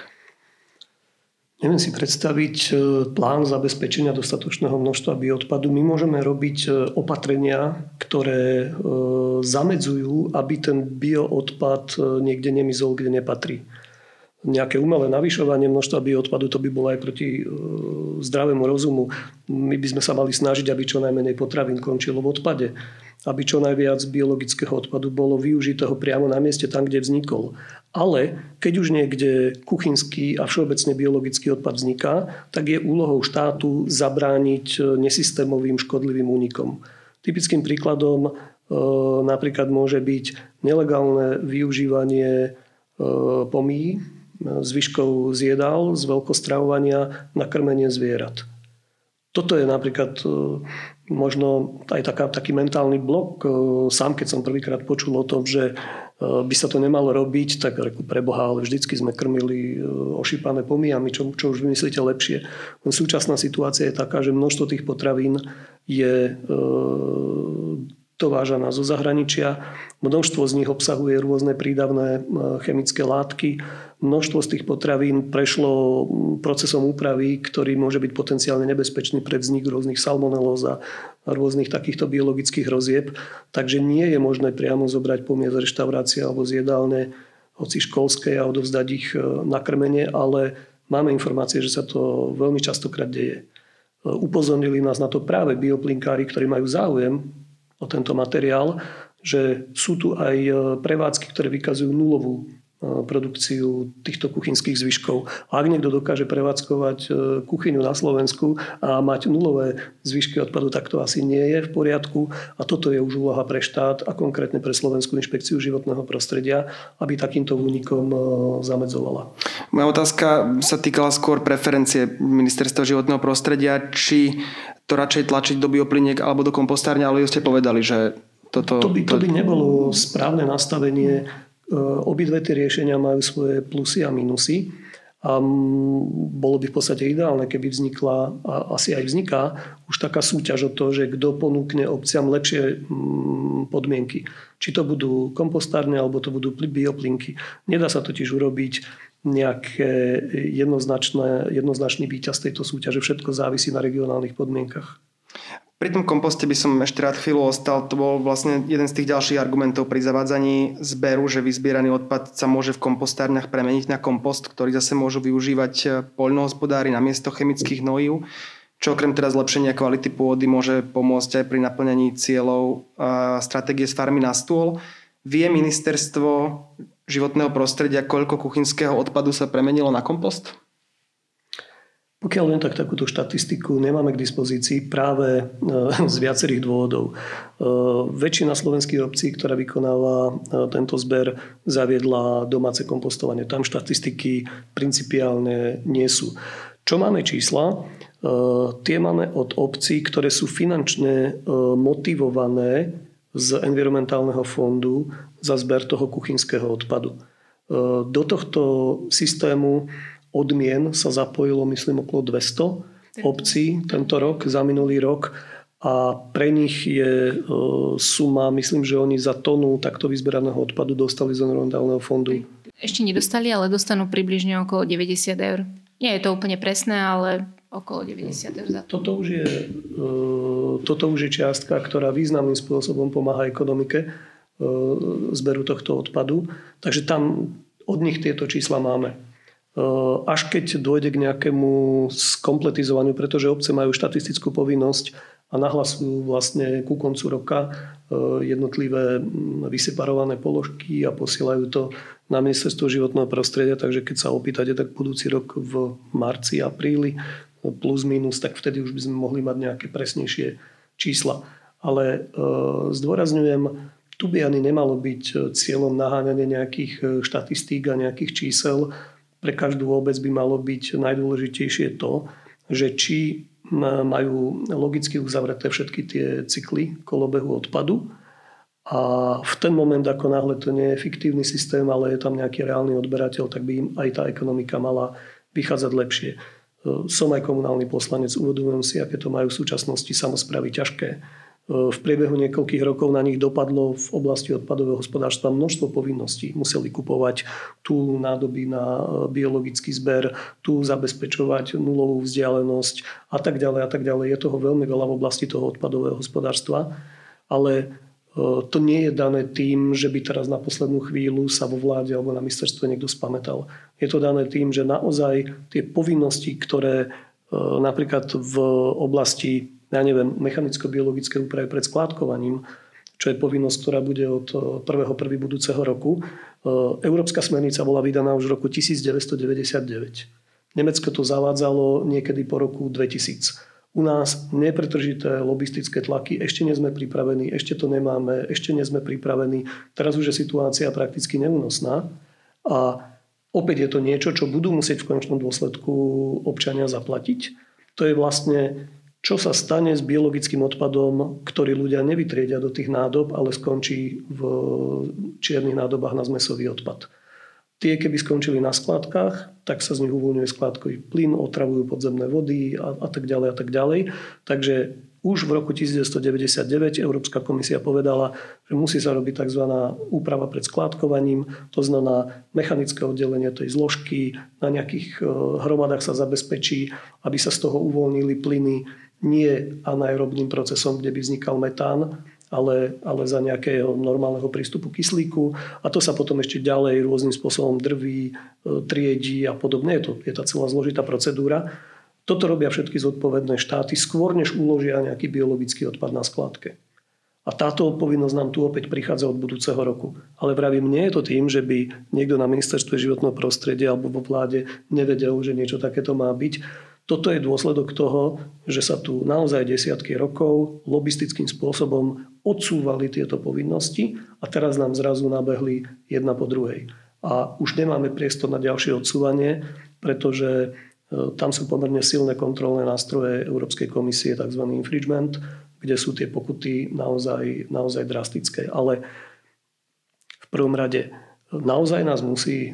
Neviem si predstaviť e, plán zabezpečenia dostatočného množstva bioodpadu. My môžeme robiť e, opatrenia, ktoré e, zamedzujú, aby ten bioodpad niekde nemizol, kde nepatrí. Nejaké umelé navyšovanie množstva bioodpadu, to by bolo aj proti zdravému rozumu. My by sme sa mali snažiť, aby čo najmenej potravín končilo v odpade aby čo najviac biologického odpadu bolo využitého priamo na mieste, tam, kde vznikol. Ale keď už niekde kuchynský a všeobecne biologický odpad vzniká, tak je úlohou štátu zabrániť e, nesystémovým škodlivým únikom. Typickým príkladom e, napríklad môže byť nelegálne využívanie e, pomí, zvyškov z jedál, z veľkostravovania na krmenie zvierat. Toto je napríklad možno aj taká, taký mentálny blok. E, sám, keď som prvýkrát počul o tom, že e, by sa to nemalo robiť, tak reku preboha, ale vždycky sme krmili e, ošípané pomíjami, čo, čo už vymyslíte lepšie. Súčasná situácia je taká, že množstvo tých potravín je dovážaná zo zahraničia. Množstvo z nich obsahuje rôzne prídavné chemické látky. Množstvo z tých potravín prešlo procesom úpravy, ktorý môže byť potenciálne nebezpečný pre vznik rôznych salmonelóz a rôznych takýchto biologických rozieb. Takže nie je možné priamo zobrať pomier z reštaurácie alebo z jedálne, hoci školskej a odovzdať ich e, na krmenie, ale máme informácie, že sa to veľmi častokrát deje. E, upozornili nás na to práve bioplinkári, ktorí majú záujem o tento materiál, že sú tu aj e, prevádzky, ktoré vykazujú nulovú produkciu týchto kuchynských zvyškov. A ak niekto dokáže prevádzkovať e, kuchyňu na Slovensku a mať nulové zvyšky odpadu, tak to asi nie je v poriadku. A toto je už úloha pre štát a konkrétne pre Slovenskú inšpekciu životného prostredia, aby takýmto únikom zamedzovala. Moja otázka sa týkala skôr preferencie Ministerstva životného prostredia. Či to radšej tlačiť do biopliniek alebo do kompostárne, ale ste povedali, že toto... To by, to by nebolo správne nastavenie. E, obidve tie riešenia majú svoje plusy a minusy. A bolo by v podstate ideálne, keby vznikla, a asi aj vzniká, už taká súťaž o to, že kto ponúkne obciam lepšie podmienky. Či to budú kompostárne, alebo to budú bioplinky. Nedá sa totiž urobiť nejaké jednoznačné, jednoznačný výťaz tejto súťaže. Všetko závisí na regionálnych podmienkach. Pri tom komposte by som ešte rád chvíľu ostal. To bol vlastne jeden z tých ďalších argumentov pri zavádzaní zberu, že vyzbieraný odpad sa môže v kompostárniach premeniť na kompost, ktorý zase môžu využívať e, poľnohospodári na miesto chemických hnojív, čo okrem teda zlepšenia kvality pôdy môže pomôcť aj pri naplňaní cieľov stratégie z farmy na stôl. Vie ministerstvo životného prostredia, koľko kuchynského odpadu sa premenilo na kompost? Pokiaľ len tak takúto štatistiku nemáme k dispozícii práve e, z viacerých dôvodov. E, väčšina slovenských obcí, ktorá vykonáva e, tento zber, zaviedla domáce kompostovanie. Tam štatistiky principiálne nie sú. Čo máme čísla? Tie máme od obcí, ktoré sú finančne motivované z environmentálneho fondu za zber toho kuchynského odpadu. Do tohto systému odmien sa zapojilo, myslím, okolo 200 obcí tento rok, za minulý rok a pre nich je e, suma, myslím, že oni za tonu takto vyzberaného odpadu dostali z environmentálneho fondu. Ešte nedostali, ale dostanú približne okolo 90 eur. Nie je to úplne presné, ale okolo 90 eur za to. Toto už je, e, toto už je čiastka, ktorá významným spôsobom pomáha ekonomike e, zberu tohto odpadu. Takže tam od nich tieto čísla máme. Až keď dôjde k nejakému skompletizovaniu, pretože obce majú štatistickú povinnosť a nahlasujú vlastne ku koncu roka jednotlivé vyseparované položky a posielajú to na ministerstvo životného prostredia, takže keď sa opýtate, tak budúci rok v marci, apríli plus minus, tak vtedy už by sme mohli mať nejaké presnejšie čísla. Ale zdôrazňujem, tu by ani nemalo byť cieľom naháňania nejakých štatistík a nejakých čísel, pre každú obec by malo byť najdôležitejšie to, že či majú logicky uzavreté všetky tie cykly kolobehu odpadu a v ten moment, ako náhle to nie je fiktívny systém, ale je tam nejaký reálny odberateľ, tak by im aj tá ekonomika mala vychádzať lepšie. Som aj komunálny poslanec, uvedomujem si, aké to majú v súčasnosti samozprávy ťažké v priebehu niekoľkých rokov na nich dopadlo v oblasti odpadového hospodárstva množstvo povinností. Museli kupovať tu nádoby na e, biologický zber, tu zabezpečovať nulovú vzdialenosť a tak ďalej a tak ďalej. Je toho veľmi veľa v oblasti toho odpadového hospodárstva, ale e, to nie je dané tým, že by teraz na poslednú chvíľu sa vo vláde alebo na ministerstve niekto spametal. Je to dané tým, že naozaj tie povinnosti, ktoré napríklad v oblasti ja neviem, mechanicko-biologické úpravy pred skládkovaním, čo je povinnosť, ktorá bude od 1.1. Eh, budúceho roku. Eh, Európska smernica bola vydaná už v roku 1999. Nemecko to zavádzalo niekedy po roku 2000. U nás nepretržité lobistické tlaky, ešte nie sme pripravení, ešte to nemáme, ešte nie sme pripravení. Teraz už je situácia prakticky neúnosná a opäť je to niečo, čo budú musieť v konečnom dôsledku občania zaplatiť. To je vlastne čo sa stane s biologickým odpadom, ktorý ľudia nevytriedia do tých nádob, ale skončí v čiernych nádobách na zmesový odpad. Tie, keby skončili na skladkách, tak sa z nich uvoľňuje skladkový plyn, otravujú podzemné vody a, a tak ďalej a tak ďalej. Takže už v roku 1999 Európska komisia povedala, že musí sa robiť tzv. úprava pred skládkovaním, to znamená mechanické oddelenie tej zložky, na nejakých eh, hromadách sa zabezpečí, aby sa z toho uvoľnili plyny, nie anaerobným procesom, kde by vznikal metán, ale, ale za nejakého normálneho prístupu kyslíku a to sa potom ešte ďalej rôznym spôsobom drví, e, triedí a podobne. Je, to, je tá celá zložitá procedúra. Toto robia všetky zodpovedné štáty skôr, než uložia nejaký biologický odpad na skladke. A táto odpovednosť nám tu opäť prichádza od budúceho roku. Ale vravím, nie je to tým, že by niekto na ministerstve životného prostredia alebo vo vláde nevedel, že niečo takéto má byť. Toto je dôsledok toho, že sa tu naozaj desiatky rokov lobistickým spôsobom odsúvali tieto povinnosti a teraz nám zrazu nabehli jedna po druhej. A už nemáme priestor na ďalšie odsúvanie, pretože e, tam sú pomerne silné kontrolné nástroje Európskej komisie, tzv. infringement, kde sú tie pokuty naozaj, naozaj drastické. Ale v prvom rade naozaj nás musí e,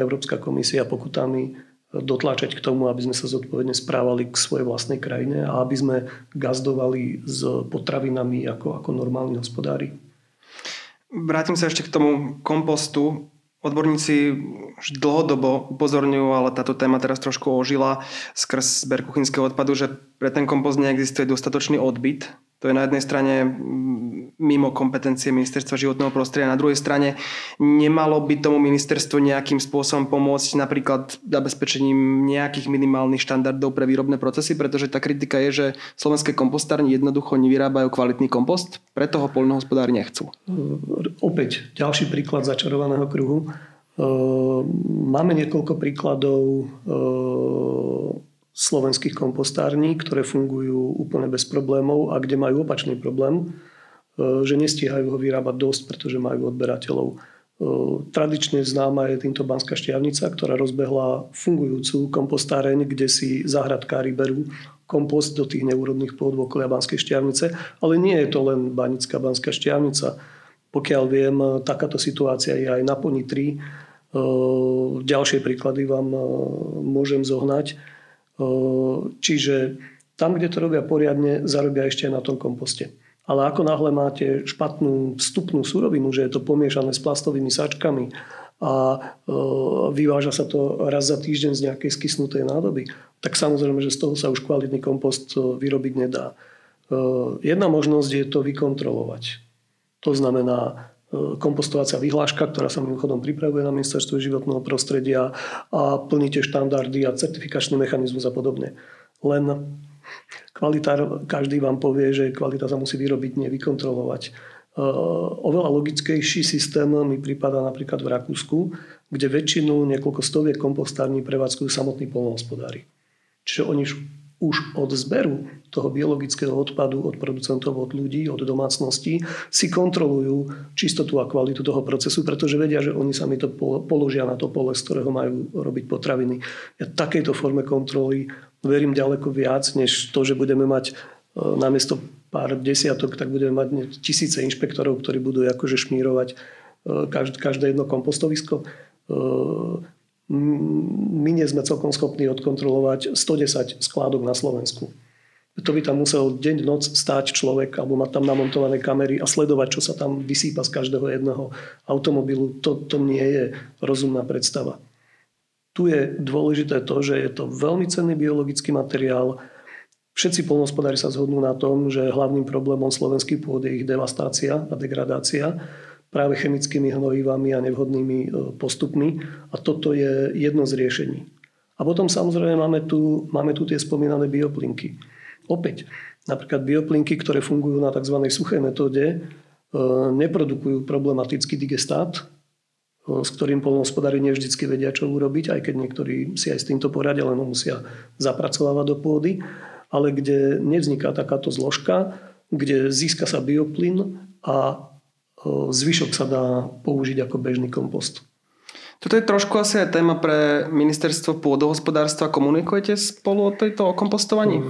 Európska komisia pokutami dotláčať k tomu, aby sme sa zodpovedne správali k svojej vlastnej krajine a aby sme gazdovali s potravinami ako, ako normálni hospodári. Vrátim sa ešte k tomu kompostu. Odborníci už dlhodobo upozorňujú, ale táto téma teraz trošku ožila skrz zber kuchynského odpadu, že pre ten kompost neexistuje dostatočný odbyt. To je na jednej strane mimo kompetencie ministerstva životného prostredia, na druhej strane nemalo by tomu ministerstvo nejakým spôsobom pomôcť napríklad zabezpečením nejakých minimálnych štandardov pre výrobné procesy, pretože tá kritika je, že slovenské kompostárne jednoducho nevyrábajú kvalitný kompost, preto ho poľnohospodári nechcú. Opäť ďalší príklad začarovaného kruhu Ehm, máme niekoľko príkladov ehm, slovenských kompostární, ktoré fungujú úplne bez problémov a kde majú opačný problém, ehm, že nestíhajú ho vyrábať dosť, pretože majú odberateľov. Tradične známa je týmto Banská šťavnica, ktorá rozbehla fungujúcu kompostáreň, kde si zahradkári berú kompost do tých neúrodných pôd okolia Banskej šťavnice. Ale nie je to len Banická Banská šťavnica. Pokiaľ viem, takáto situácia je aj na Ponitri Ehm, ďalšie príklady vám môžem zohnať. Čiže tam, kde to robia poriadne, zarobia ešte aj na tom komposte. Ale ako náhle máte špatnú vstupnú surovinu, že je to pomiešané s plastovými sačkami a vyváža sa to raz za týždeň z nejakej skysnutej nádoby, tak samozrejme, že z toho sa už kvalitný kompost vyrobiť nedá. Jedna možnosť je to vykontrolovať. To znamená, kompostovacia vyhláška, ktorá sa mimochodom pripravuje na ministerstve životného prostredia a plníte štandardy a certifikačný mechanizmus a podobne. Len kvalitár, každý vám povie, že kvalita sa musí vyrobiť, nevykontrolovať. E, oveľa logickejší systém mi prípada napríklad v Rakúsku, kde väčšinu, niekoľko stoviek kompostární prevádzkujú samotní polnohospodári. Čiže oni už od zberu toho biologického odpadu od producentov, od ľudí, od domácností si kontrolujú čistotu a kvalitu toho procesu, pretože vedia, že oni sami to položia na to pole, z ktorého majú robiť potraviny. Ja takejto forme kontroly verím ďaleko viac, než to, že budeme mať e, namiesto pár desiatok, tak budeme mať tisíce inšpektorov, ktorí budú akože šmírovať e, každé jedno kompostovisko e, my nie sme celkom schopní odkontrolovať 110 skládok na Slovensku. To by tam musel deň, noc stáť človek alebo mať tam namontované kamery a sledovať, čo sa tam vysýpa z každého jedného automobilu. To, to nie je rozumná predstava. Tu je dôležité to, že je to veľmi cenný biologický materiál. Všetci polnospodári sa zhodnú na tom, že hlavným problémom slovenských pôd je ich devastácia a degradácia práve chemickými hnojivami a nevhodnými e, postupmi. A toto je jedno z riešení. A potom samozrejme máme tu, máme tu tie spomínané bioplinky. Opäť, napríklad bioplinky, ktoré fungujú na tzv. suchej metóde, e, neprodukujú problematický digestát, e, s ktorým polnohospodári nevždycky vedia, čo urobiť, aj keď niektorí si aj s týmto poradia, len musia zapracovávať do pôdy, ale kde nevzniká takáto zložka, kde získa sa bioplyn a zvyšok sa dá použiť ako bežný kompost. Toto je trošku asi aj téma pre ministerstvo pôdohospodárstva. Komunikujete spolu o tejto o kompostovaní?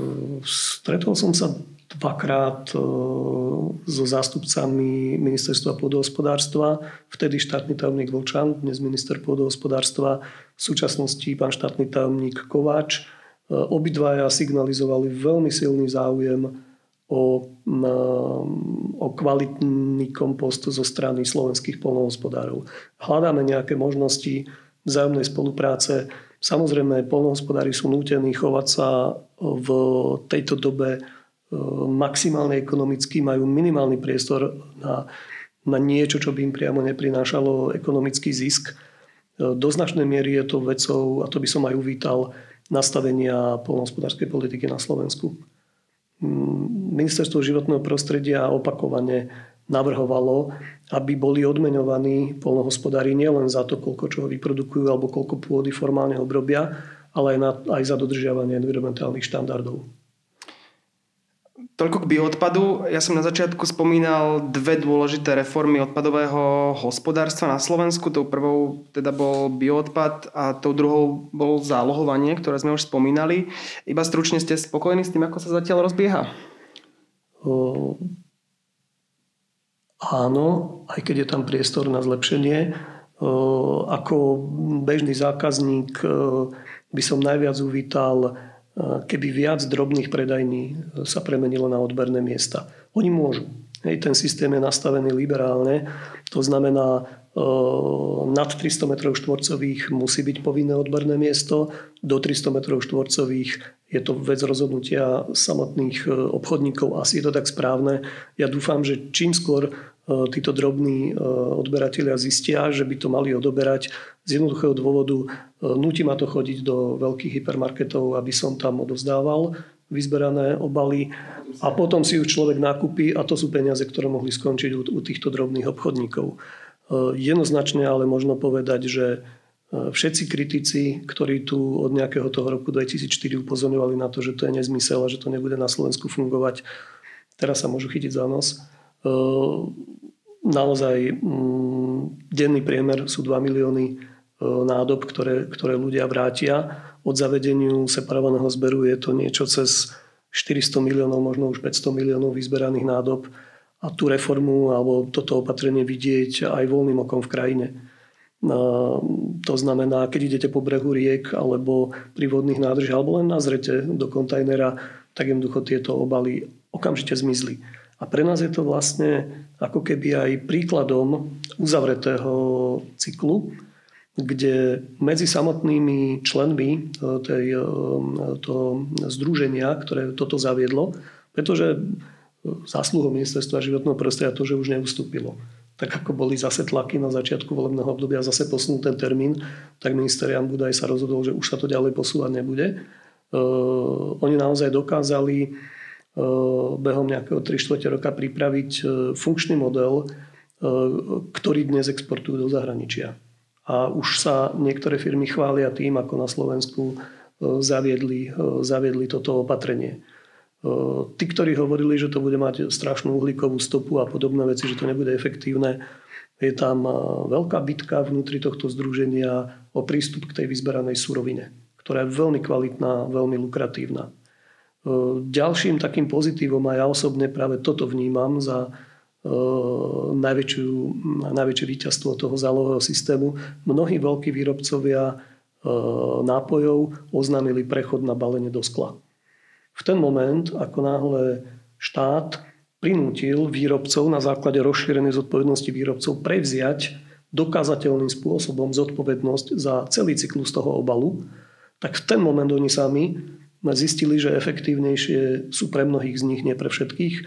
Stretol som sa dvakrát so zástupcami ministerstva pôdohospodárstva. Vtedy štátny tajomník Vlčan, dnes minister pôdohospodárstva, v súčasnosti pán štátny tajomník Kováč. Obidvaja signalizovali veľmi silný záujem o, o kvalitný kompost zo strany slovenských polnohospodárov. Hľadáme nejaké možnosti vzájomnej spolupráce. Samozrejme, polnohospodári sú nútení chovať sa v tejto dobe e, maximálne ekonomicky, majú minimálny priestor na, na niečo, čo by im priamo neprinášalo ekonomický zisk. E, do značnej miery je to vecou, a to by som aj uvítal, nastavenia polnohospodárskej politiky na Slovensku. Ministerstvo životného prostredia opakovane navrhovalo, aby boli odmeňovaní polnohospodári nielen za to, koľko čoho vyprodukujú alebo koľko pôdy formálne obrobia, ale aj, na, aj za dodržiavanie environmentálnych štandardov. Toľko k bioodpadu. Ja som na začiatku spomínal dve dôležité reformy odpadového hospodárstva na Slovensku. Tou prvou teda bol bioodpad a tou druhou bol zálohovanie, ktoré sme už spomínali. Iba stručne ste spokojní s tým, ako sa zatiaľ rozbieha? O, áno, aj keď je tam priestor na zlepšenie. O, ako bežný zákazník o, by som najviac uvítal keby viac drobných predajní e, sa premenilo na odberné miesta. Oni môžu. Hej, ten systém je nastavený liberálne, to znamená, nad 300 m štvorcových musí byť povinné odberné miesto, do 300 m štvorcových je to vec rozhodnutia samotných obchodníkov, asi je to tak správne. Ja dúfam, že čím skôr títo drobní odberatelia zistia, že by to mali odoberať z jednoduchého dôvodu. Nutí ma to chodiť do veľkých hypermarketov, aby som tam odovzdával vyzberané obaly a potom si ju človek nakúpi a to sú peniaze, ktoré mohli skončiť u, u týchto drobných obchodníkov. E, jednoznačne ale možno povedať, že e, všetci kritici, ktorí tu od nejakého toho roku 2004 upozorňovali na to, že to je nezmysel a že to nebude na Slovensku fungovať, teraz sa môžu chytiť za nos. E, naozaj mm, denný priemer sú 2 milióny nádob, ktoré, ktoré ľudia vrátia od zavedeniu separovaného zberu je to niečo cez 400 miliónov, možno už 500 miliónov vyzberaných nádob a tú reformu alebo toto opatrenie vidieť aj voľným okom v krajine. To znamená, keď idete po brehu riek alebo pri vodných nádržiach alebo len nazrete do kontajnera, tak jednoducho tieto obaly okamžite zmizli. A pre nás je to vlastne ako keby aj príkladom uzavretého cyklu, kde medzi samotnými členmi e, tej, e, to združenia, ktoré toto zaviedlo, pretože zásluhou ministerstva životného prostredia to, že už neustúpilo. Tak ako boli zase tlaky na začiatku volebného obdobia zase posunúť ten termín, tak minister Jan Budaj sa rozhodol, že už sa to ďalej posúvať nebude. Uh, oni naozaj dokázali uh, behom nejakého 3 čtvrte roka pripraviť uh, funkčný model, ktorý dnes exportujú do zahraničia. A už sa niektoré firmy chvália tým, ako na Slovensku e, zaviedli, e, zaviedli toto opatrenie. E, tí, ktorí hovorili, že to bude mať strašnú uhlíkovú stopu a podobné veci, že to nebude efektívne, je tam veľká bitka vnútri tohto združenia o prístup k tej vyzberanej surovine, ktorá je veľmi kvalitná, veľmi lukratívna. Ďalším takým pozitívom, a ja osobne práve toto vnímam za najväčšiu, najväčšie víťazstvo toho zálohového systému. Mnohí veľkí výrobcovia nápojov oznámili prechod na balenie do skla. V ten moment, ako náhle štát prinútil výrobcov na základe rozšírenej zodpovednosti výrobcov prevziať dokázateľným spôsobom zodpovednosť za celý cyklus toho obalu, tak v ten moment oni sami zistili, že efektívnejšie sú pre mnohých z nich, nie pre všetkých,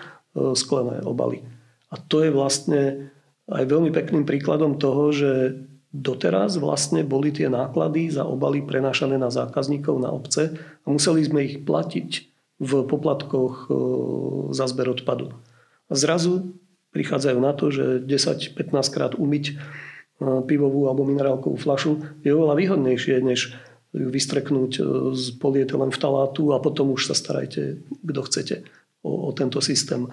sklené obaly. A to je vlastne aj veľmi pekným príkladom toho, že doteraz vlastne boli tie náklady za obaly prenášané na zákazníkov, na obce a museli sme ich platiť v poplatkoch e, za zber odpadu. Zrazu prichádzajú na to, že 10-15 krát umyť e, pivovú alebo minerálkovú flašu je oveľa výhodnejšie, než ju vystreknúť e, z polietylen vtalátu a potom už sa starajte, kto chcete o, o tento systém.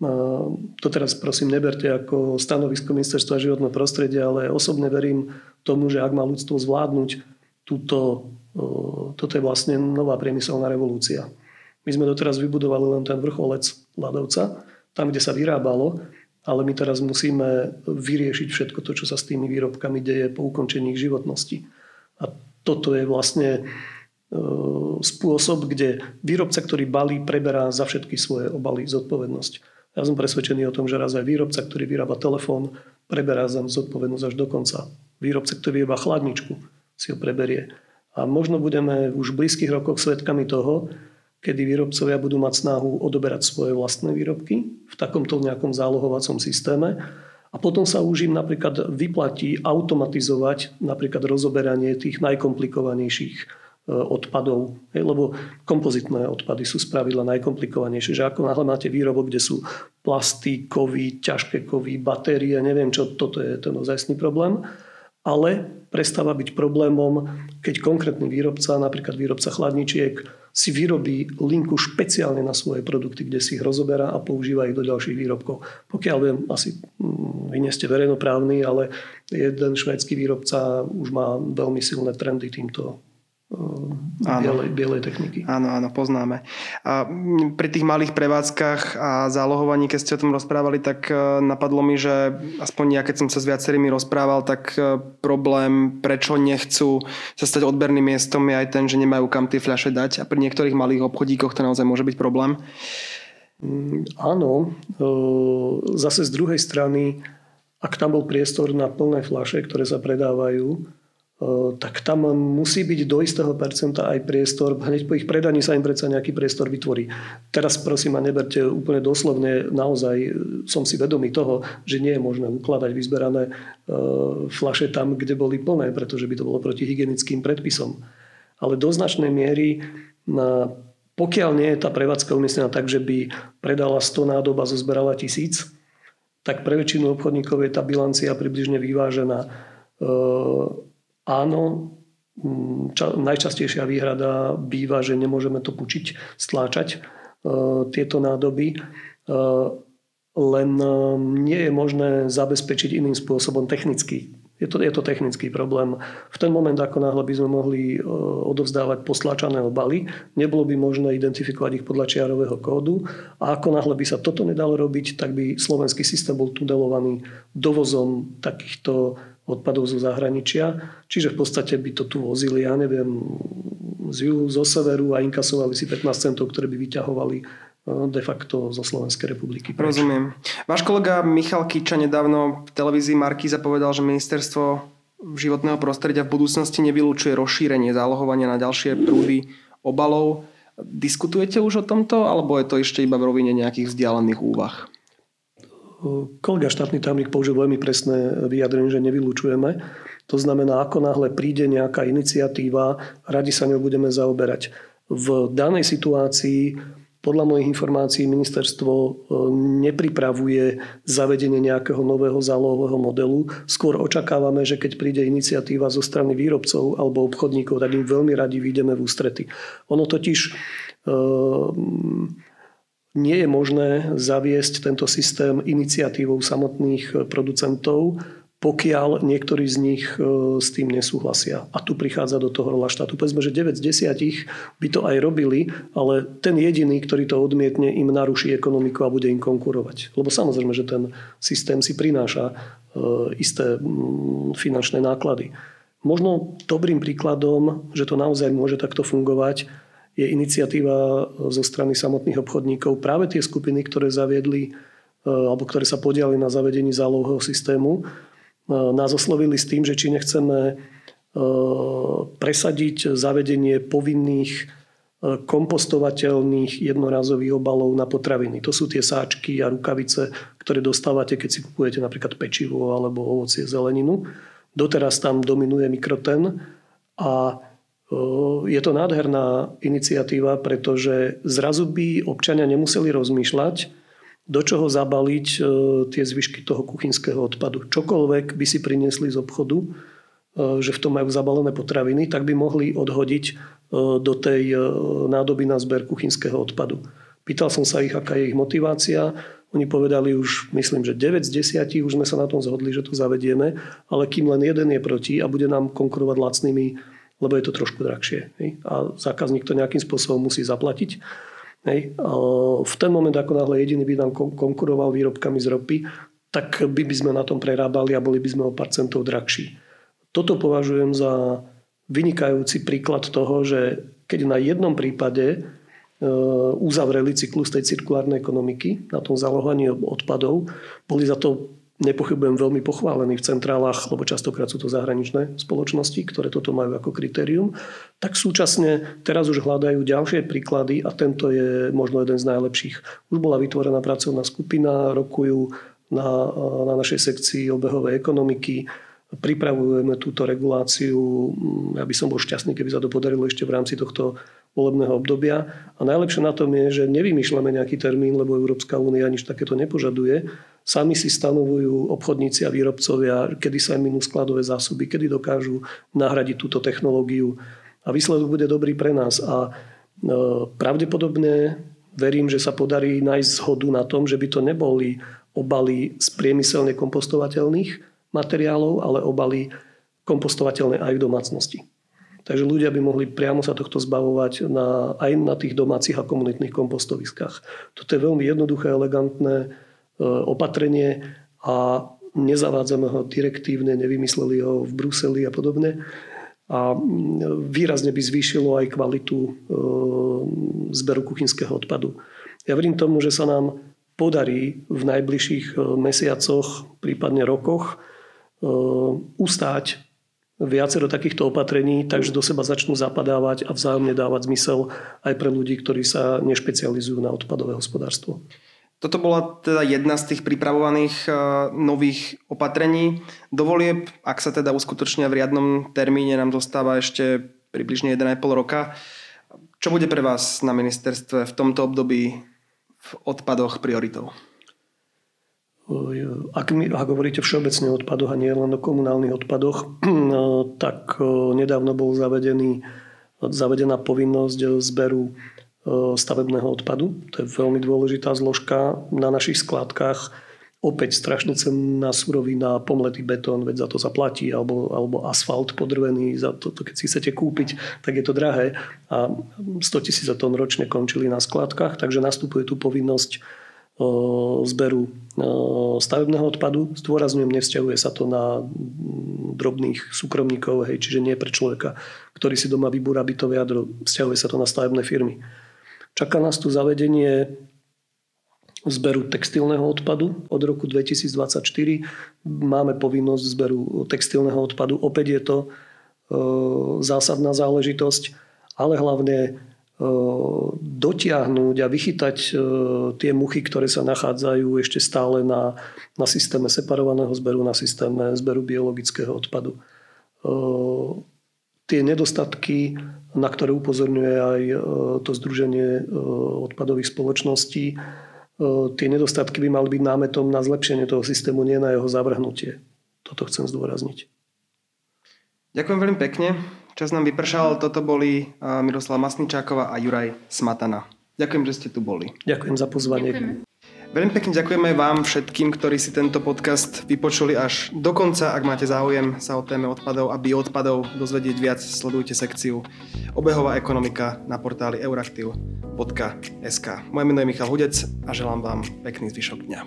To teraz prosím neberte ako stanovisko ministerstva životného prostredia, ale osobne verím tomu, že ak má ľudstvo zvládnuť túto, toto je vlastne nová priemyselná revolúcia. My sme doteraz vybudovali len ten vrcholec ľadovca, tam, kde sa vyrábalo, ale my teraz musíme vyriešiť všetko to, čo sa s tými výrobkami deje po ukončení ich životnosti. A toto je vlastne spôsob, kde výrobca, ktorý balí, preberá za všetky svoje obaly zodpovednosť. Ja som presvedčený o tom, že raz aj výrobca, ktorý vyrába telefón, preberá za zodpovednosť až do konca. Výrobca, ktorý vyrába chladničku, si ho preberie. A možno budeme už v blízkych rokoch svedkami toho, kedy výrobcovia budú mať snahu odoberať svoje vlastné výrobky v takomto nejakom zálohovacom systéme. A potom sa už im napríklad vyplatí automatizovať napríklad rozoberanie tých najkomplikovanejších E, odpadov, lebo kompozitné odpady sú spravidla najkomplikovanejšie, že ako náhle máte výrobok, kde sú plasty, kovy, ťažké kovy, batérie, neviem čo, toto je ten ozajstný problém, ale prestáva byť problémom, keď konkrétny výrobca, napríklad výrobca chladničiek, si vyrobí linku špeciálne na svoje produkty, kde si ich rozoberá a používa ich do ďalších výrobkov. Pokiaľ viem, asi mm, vy nie ste verejnoprávny, ale jeden švédsky výrobca už má veľmi silné trendy týmto bielej, bielej techniky. Áno, áno, poznáme. A pri tých malých prevádzkach a zálohovaní, keď ste o tom rozprávali, tak e, napadlo mi, že aspoň ja, keď som sa s viacerými rozprával, tak e, problém, prečo nechcú sa stať odberným miestom, je aj ten, že nemajú kam tie fľaše dať a pri niektorých malých obchodíkoch to naozaj môže byť problém. Mm, áno, e, zase z druhej strany ak tam bol priestor na plné flaše, ktoré sa predávajú, tak tam musí byť do istého percenta aj priestor, hneď po ich predaní sa im predsa nejaký priestor vytvorí. Teraz prosím ma neberte úplne doslovne, naozaj e, som si vedomý toho, že nie je možné ukladať vyzberané e, flaše tam, kde boli plné, pretože by to bolo proti hygienickým predpisom. Ale do značnej miery, pokiaľ nie je tá prevádzka umiestnená tak, že by predala 100 nádob a zozberala tisíc, tak pre väčšinu obchodníkov je tá bilancia približne vyvážená e, Áno, mm, ča, najčastejšia výhrada býva, že nemôžeme to pučiť, stláčať e, tieto nádoby, e, len e, nie je možné zabezpečiť iným spôsobom technicky. Je to, je to technický problém. V ten moment, ako náhle by sme mohli e, odovzdávať postláčané obaly, nebolo by možné identifikovať ich podľa čiarového kódu a ako náhle by sa toto nedalo robiť, tak by slovenský systém bol tunelovaný dovozom takýchto odpadov zo zahraničia. Čiže v podstate by to tu vozili, ja neviem, z juhu, zo severu a inkasovali si 15 centov, ktoré by vyťahovali e, de facto zo Slovenskej republiky. Preč. Rozumiem. Váš kolega Michal Kiča nedávno v televízii Markíza povedal, že ministerstvo životného prostredia v budúcnosti nevylúčuje rozšírenie zálohovania na ďalšie prúdy obalov. Diskutujete už o tomto, alebo je to ešte iba v rovine nejakých vzdialených úvah? Kolega štátny tajomník použil veľmi presné vyjadrenie, že nevylučujeme. To znamená, ako náhle príde nejaká iniciatíva, radi sa ňou budeme zaoberať. V danej situácii podľa mojich informácií ministerstvo e, nepripravuje zavedenie nejakého nového zálohového modelu. Skôr očakávame, že keď príde iniciatíva zo strany výrobcov alebo obchodníkov, tak im veľmi radi vyjdeme v ústrety. Ono totiž e, nie je možné zaviesť tento systém iniciatívou samotných producentov, pokiaľ niektorí z nich e, s tým nesúhlasia. A tu prichádza do toho rola štátu. Povedzme, že 9 z 10 by to aj robili, ale ten jediný, ktorý to odmietne, im naruší ekonomiku a bude im konkurovať. Lebo samozrejme, že ten systém si prináša e, isté finančné náklady. Možno dobrým príkladom, že to naozaj môže takto fungovať, je iniciatíva zo strany samotných obchodníkov. Práve tie skupiny, ktoré zaviedli e, alebo ktoré sa podiali na zavedení zálohového systému, e, nás oslovili s tým, že či nechceme e, presadiť zavedenie povinných kompostovateľných jednorázových obalov na potraviny. To sú tie sáčky a rukavice, ktoré dostávate, keď si kupujete napríklad pečivo alebo ovocie, zeleninu. Doteraz tam dominuje mikroten a je to nádherná iniciatíva, pretože zrazu by občania nemuseli rozmýšľať, do čoho zabaliť e, tie zvyšky toho kuchynského odpadu. Čokoľvek by si priniesli z obchodu, e, že v tom majú zabalené potraviny, tak by mohli odhodiť e, do tej nádoby na zber kuchynského odpadu. Pýtal som sa ich, aká je ich motivácia. Oni povedali už, myslím, že 9 z 10 už sme sa na tom zhodli, že to zavedieme, ale kým len jeden je proti a bude nám konkurovať lacnými lebo je to trošku drahšie. Hej? A zákazník to nejakým spôsobom musí zaplatiť. Hej? V ten moment, ako náhle jediný by nám konkuroval výrobkami z ropy, tak by, by sme na tom prerábali a boli by sme o pár centov drahší. Toto považujem za vynikajúci príklad toho, že keď na jednom prípade e, uzavreli cyklus tej cirkulárnej ekonomiky na tom zalohovaní odpadov, boli za to nepochybujem veľmi pochválení v centrálach, lebo častokrát sú to zahraničné spoločnosti, ktoré toto majú ako kritérium, tak súčasne teraz už hľadajú ďalšie príklady a tento je možno jeden z najlepších. Už bola vytvorená pracovná skupina, rokujú na, na našej sekcii obehovej ekonomiky, pripravujeme túto reguláciu. Ja by som bol šťastný, keby sa to podarilo ešte v rámci tohto volebného obdobia. A najlepšie na tom je, že nevymýšľame nejaký termín, lebo Európska únia nič takéto nepožaduje. Sami si stanovujú obchodníci a výrobcovia, kedy sa im minú skladové zásoby, kedy dokážu nahradiť túto technológiu. A výsledok bude dobrý pre nás. A e, pravdepodobne verím, že sa podarí nájsť zhodu na tom, že by to neboli obaly z priemyselne kompostovateľných materiálov, ale obaly kompostovateľné aj v domácnosti. Takže ľudia by mohli priamo sa tohto zbavovať na, aj na tých domácich a komunitných kompostoviskách. Toto je veľmi jednoduché, elegantné opatrenie a nezavádzame ho direktívne, nevymysleli ho v Bruseli a podobne. A výrazne by zvýšilo aj kvalitu e, zberu kuchynského odpadu. Ja verím tomu, že sa nám podarí v najbližších mesiacoch, prípadne rokoch ustáť viacero takýchto opatrení, takže do seba začnú zapadávať a vzájomne dávať zmysel aj pre ľudí, ktorí sa nešpecializujú na odpadové hospodárstvo. Toto bola teda jedna z tých pripravovaných uh, nových opatrení. Dovolieb, ak sa teda uskutočnia v riadnom termíne, nám zostáva ešte približne 1,5 roka. Čo bude pre vás na ministerstve v tomto období v odpadoch prioritou? Ak, mi, ak hovoríte všeobecne o odpadoch a nie len o komunálnych odpadoch, no, tak nedávno bol zavedený, zavedená povinnosť zberu stavebného odpadu. To je veľmi dôležitá zložka na našich skládkach. Opäť strašne cenná surovina, pomletý betón, veď za to zaplatí, alebo, alebo asfalt podrvený, za to, to, keď si chcete kúpiť, tak je to drahé. A 100 tisíc tón ročne končili na skládkach, takže nastupuje tu povinnosť zberu stavebného odpadu. Zdôrazňujem, nevzťahuje sa to na drobných súkromníkov, hej, čiže nie pre človeka, ktorý si doma vybúra bytové jadro. Vzťahuje sa to na stavebné firmy. Čaká nás tu zavedenie zberu textilného odpadu. Od roku 2024 máme povinnosť zberu textilného odpadu. Opäť je to zásadná záležitosť, ale hlavne dotiahnuť a vychytať tie muchy, ktoré sa nachádzajú ešte stále na, na systéme separovaného zberu, na systéme zberu biologického odpadu. Tie nedostatky, na ktoré upozorňuje aj to Združenie odpadových spoločností, tie nedostatky by mali byť námetom na zlepšenie toho systému, nie na jeho zavrhnutie. Toto chcem zdôrazniť. Ďakujem veľmi pekne. Čas nám vypršal, toto boli Miroslava Masničáková a Juraj Smatana. Ďakujem, že ste tu boli. Ďakujem za pozvanie. Ďakujeme. Veľmi pekne ďakujeme vám všetkým, ktorí si tento podcast vypočuli až do konca. Ak máte záujem sa o téme odpadov a bioodpadov dozvedieť viac, sledujte sekciu Obehová ekonomika na portáli euraktiv.sk. Moje meno je Michal Hudec a želám vám pekný zvyšok dňa.